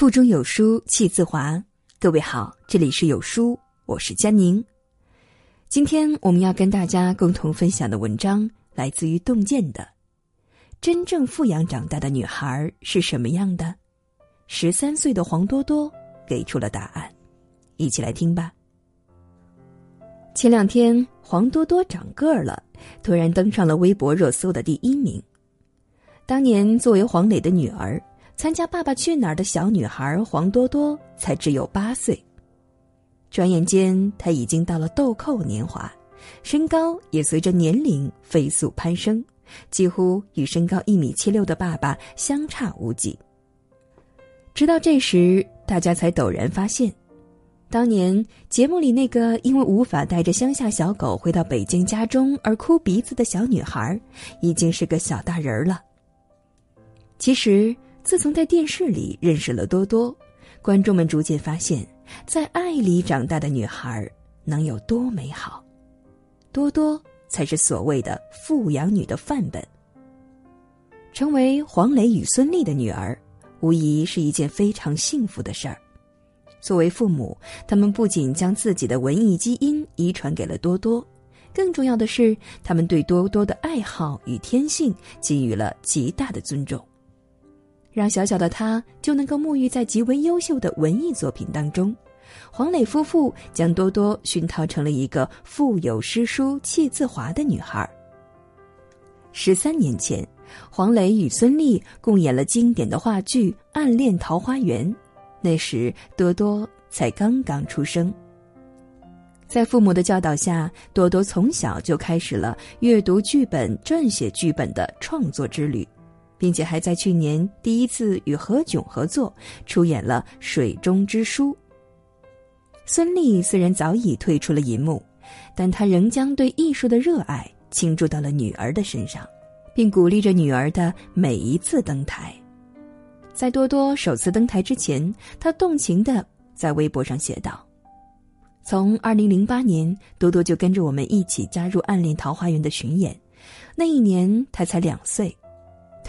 腹中有书气自华。各位好，这里是有书，我是佳宁。今天我们要跟大家共同分享的文章来自于洞见的。真正富养长大的女孩是什么样的？十三岁的黄多多给出了答案，一起来听吧。前两天，黄多多长个儿了，突然登上了微博热搜的第一名。当年作为黄磊的女儿。参加《爸爸去哪儿》的小女孩黄多多才只有八岁，转眼间她已经到了豆蔻年华，身高也随着年龄飞速攀升，几乎与身高一米七六的爸爸相差无几。直到这时，大家才陡然发现，当年节目里那个因为无法带着乡下小狗回到北京家中而哭鼻子的小女孩，已经是个小大人了。其实。自从在电视里认识了多多，观众们逐渐发现，在爱里长大的女孩能有多美好。多多才是所谓的富养女的范本。成为黄磊与孙俪的女儿，无疑是一件非常幸福的事儿。作为父母，他们不仅将自己的文艺基因遗传给了多多，更重要的是，他们对多多的爱好与天性给予了极大的尊重。让小小的他就能够沐浴在极为优秀的文艺作品当中，黄磊夫妇将多多熏陶成了一个富有诗书气自华的女孩。十三年前，黄磊与孙俪共演了经典的话剧《暗恋桃花源》，那时多多才刚刚出生。在父母的教导下，多多从小就开始了阅读剧本、撰写剧本的创作之旅。并且还在去年第一次与何炅合作出演了《水中之书》。孙俪虽然早已退出了银幕，但她仍将对艺术的热爱倾注到了女儿的身上，并鼓励着女儿的每一次登台。在多多首次登台之前，她动情的在微博上写道：“从二零零八年，多多就跟着我们一起加入《暗恋桃花源》的巡演，那一年她才两岁。”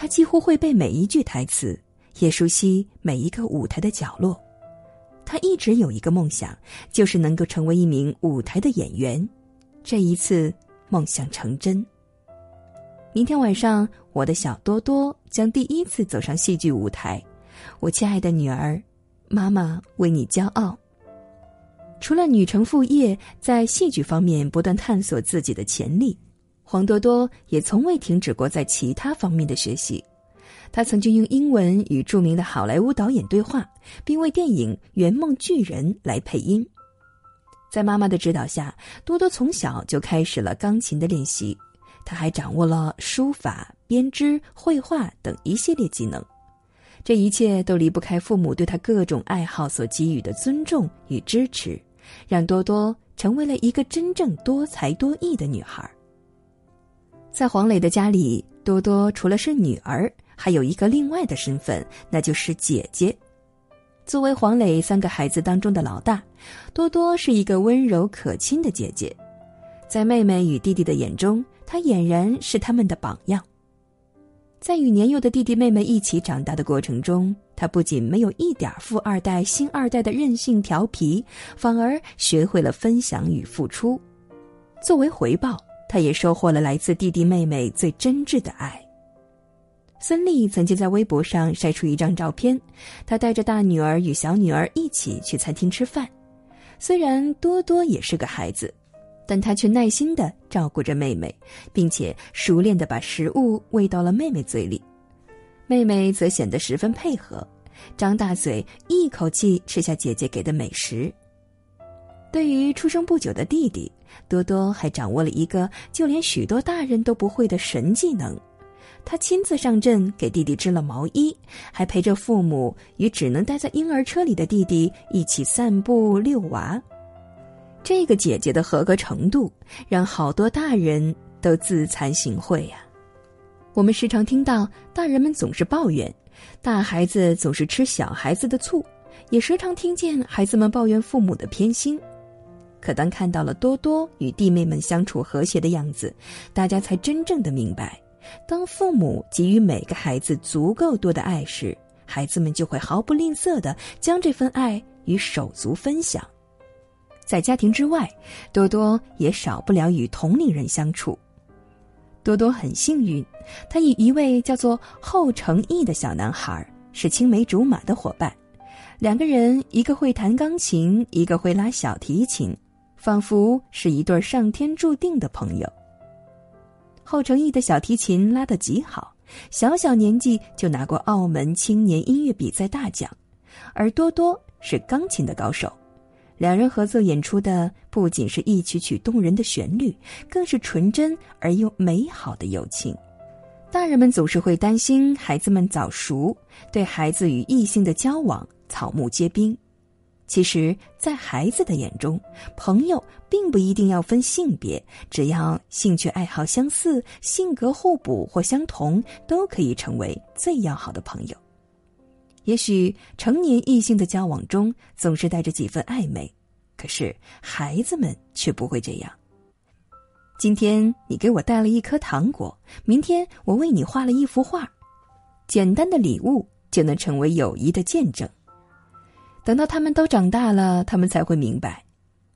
他几乎会背每一句台词，也熟悉每一个舞台的角落。他一直有一个梦想，就是能够成为一名舞台的演员。这一次，梦想成真。明天晚上，我的小多多将第一次走上戏剧舞台。我亲爱的女儿，妈妈为你骄傲。除了女成副业，在戏剧方面不断探索自己的潜力。黄多多也从未停止过在其他方面的学习，他曾经用英文与著名的好莱坞导演对话，并为电影《圆梦巨人》来配音。在妈妈的指导下，多多从小就开始了钢琴的练习，他还掌握了书法、编织、绘画等一系列技能。这一切都离不开父母对他各种爱好所给予的尊重与支持，让多多成为了一个真正多才多艺的女孩。在黄磊的家里，多多除了是女儿，还有一个另外的身份，那就是姐姐。作为黄磊三个孩子当中的老大，多多是一个温柔可亲的姐姐，在妹妹与弟弟的眼中，她俨然是他们的榜样。在与年幼的弟弟妹妹一起长大的过程中，她不仅没有一点富二代、星二代的任性调皮，反而学会了分享与付出。作为回报。他也收获了来自弟弟妹妹最真挚的爱。孙俪曾经在微博上晒出一张照片，她带着大女儿与小女儿一起去餐厅吃饭。虽然多多也是个孩子，但他却耐心的照顾着妹妹，并且熟练的把食物喂到了妹妹嘴里。妹妹则显得十分配合，张大嘴一口气吃下姐姐给的美食。对于出生不久的弟弟，多多还掌握了一个就连许多大人都不会的神技能。他亲自上阵给弟弟织了毛衣，还陪着父母与只能待在婴儿车里的弟弟一起散步遛娃。这个姐姐的合格程度，让好多大人都自惭形秽呀。我们时常听到大人们总是抱怨，大孩子总是吃小孩子的醋，也时常听见孩子们抱怨父母的偏心。可当看到了多多与弟妹们相处和谐的样子，大家才真正的明白，当父母给予每个孩子足够多的爱时，孩子们就会毫不吝啬的将这份爱与手足分享。在家庭之外，多多也少不了与同龄人相处。多多很幸运，他与一位叫做后成义的小男孩是青梅竹马的伙伴。两个人，一个会弹钢琴，一个会拉小提琴，仿佛是一对上天注定的朋友。后成义的小提琴拉得极好，小小年纪就拿过澳门青年音乐比赛大奖，而多多是钢琴的高手。两人合作演出的不仅是一曲曲动人的旋律，更是纯真而又美好的友情。大人们总是会担心孩子们早熟，对孩子与异性的交往草木皆兵。其实，在孩子的眼中，朋友并不一定要分性别，只要兴趣爱好相似、性格互补或相同，都可以成为最要好的朋友。也许成年异性的交往中总是带着几分暧昧，可是孩子们却不会这样。今天你给我带了一颗糖果，明天我为你画了一幅画，简单的礼物就能成为友谊的见证。等到他们都长大了，他们才会明白，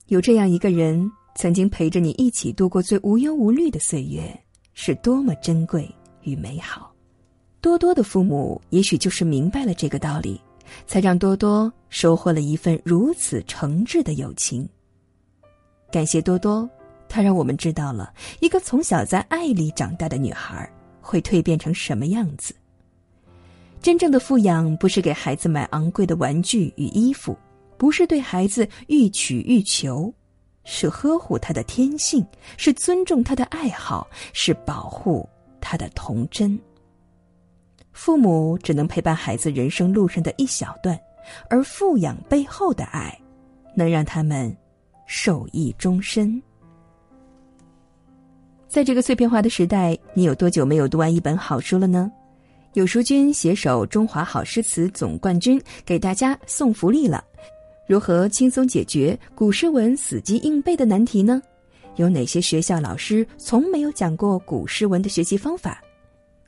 有这样一个人曾经陪着你一起度过最无忧无虑的岁月，是多么珍贵与美好。多多的父母也许就是明白了这个道理，才让多多收获了一份如此诚挚的友情。感谢多多，他让我们知道了一个从小在爱里长大的女孩会蜕变成什么样子。真正的富养不是给孩子买昂贵的玩具与衣服，不是对孩子欲取欲求，是呵护他的天性，是尊重他的爱好，是保护他的童真。父母只能陪伴孩子人生路上的一小段，而富养背后的爱，能让他们受益终身。在这个碎片化的时代，你有多久没有读完一本好书了呢？有书君携手中华好诗词总冠军，给大家送福利了。如何轻松解决古诗文死记硬背的难题呢？有哪些学校老师从没有讲过古诗文的学习方法？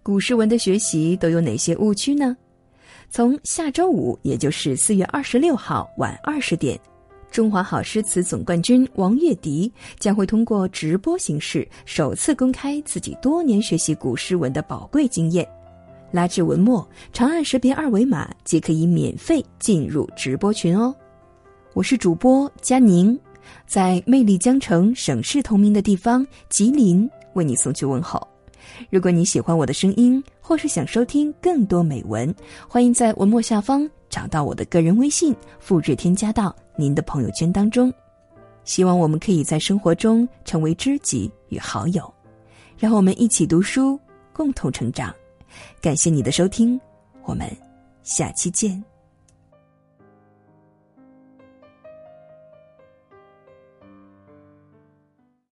古诗文的学习都有哪些误区呢？从下周五，也就是四月二十六号晚二十点，中华好诗词总冠军王月迪将会通过直播形式首次公开自己多年学习古诗文的宝贵经验。拉至文末，长按识别二维码即可以免费进入直播群哦。我是主播佳宁，在魅力江城、省市同名的地方吉林，为你送去问候。如果你喜欢我的声音，或是想收听更多美文，欢迎在文末下方找到我的个人微信，复制添加到您的朋友圈当中。希望我们可以在生活中成为知己与好友，让我们一起读书，共同成长。感谢你的收听，我们下期见。